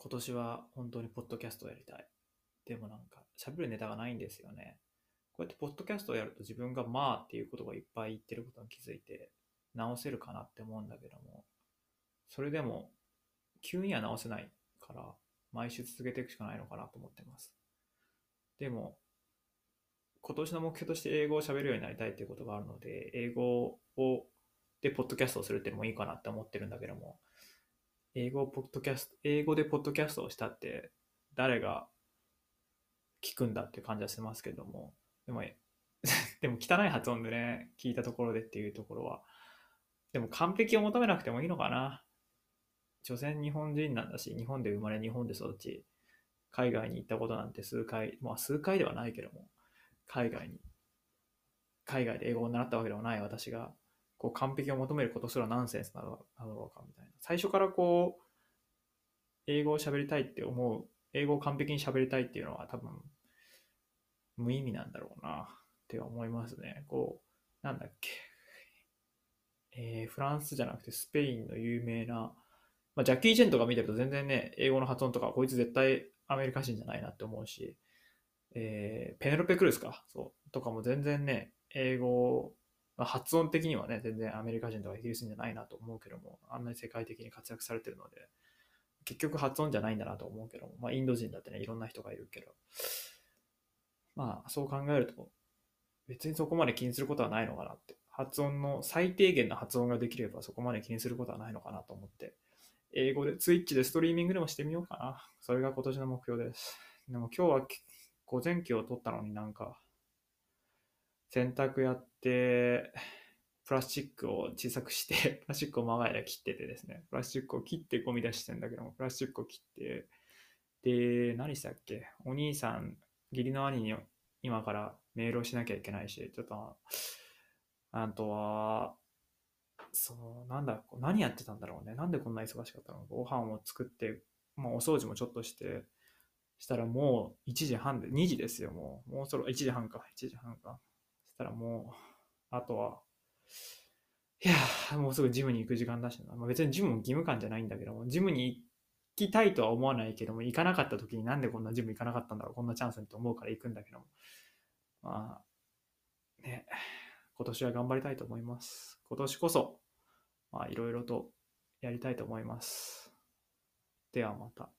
今年は本当にポッドキャストをやりたい。でもなんか、喋るネタがないんですよね。こうやってポッドキャストをやると自分がまあっていうことがいっぱい言ってることに気づいて、直せるかなって思うんだけども、それでも、急には直せないから、毎週続けていくしかないのかなと思ってます。でも、今年の目標として英語を喋るようになりたいっていうことがあるので、英語を、で、ポッドキャストをするってのもいいかなって思ってるんだけども、英語ポッドキャスト、英語でポッドキャストをしたって、誰が聞くんだって感じはしますけども、でも、でも汚い発音でね、聞いたところでっていうところは、でも完璧を求めなくてもいいのかな。所詮日本人なんだし、日本で生まれ、日本で育ち、海外に行ったことなんて数回、まあ数回ではないけども、海外に、海外で英語を習ったわけではない私が、こう完璧を求めることすらナンセンスなのだろうかみたいな。最初からこう、英語を喋りたいって思う、英語を完璧に喋りたいっていうのは多分、無意味なんだろうなって思いますね。こう、なんだっけ。えー、フランスじゃなくてスペインの有名な、まあ、ジャッキー・チェンとか見てると全然ね、英語の発音とか、こいつ絶対アメリカ人じゃないなって思うし、えー、ペネロペ・クルスか、そう、とかも全然ね、英語まあ、発音的にはね、全然アメリカ人とかイギリス人じゃないなと思うけども、あんなに世界的に活躍されてるので、結局発音じゃないんだなと思うけども、まあ、インド人だってね、いろんな人がいるけど、まあ、そう考えると、別にそこまで気にすることはないのかなって。発音の最低限の発音ができればそこまで気にすることはないのかなと思って、英語で、ツイッチでストリーミングでもしてみようかな。それが今年の目標です。でも今日は午前休を取ったのになんか、洗濯やって、プラスチックを小さくして、プラスチックをまがいで切っててですね、プラスチックを切ってゴミ出してんだけども、プラスチックを切って、で、何したっけ？お兄さん、義理の兄に今からメールをしなきゃいけないし、ちょっと、あとは、そう、なんだ、何やってたんだろうね。なんでこんな忙しかったの？ご飯を作って、まあ、お掃除もちょっとして、したらもう1時半で、2時ですよ、もう。もうそろ1時半か、1時半か。したらもう、あとは、いや、もうすぐジムに行く時間だしな。まあ、別にジムも義務感じゃないんだけども、ジムに行きたいとは思わないけども、行かなかった時になんでこんなジム行かなかったんだろう、こんなチャンスにと思うから行くんだけども。まあ、ね、今年は頑張りたいと思います。今年こそ、まあ、いろいろとやりたいと思います。ではまた。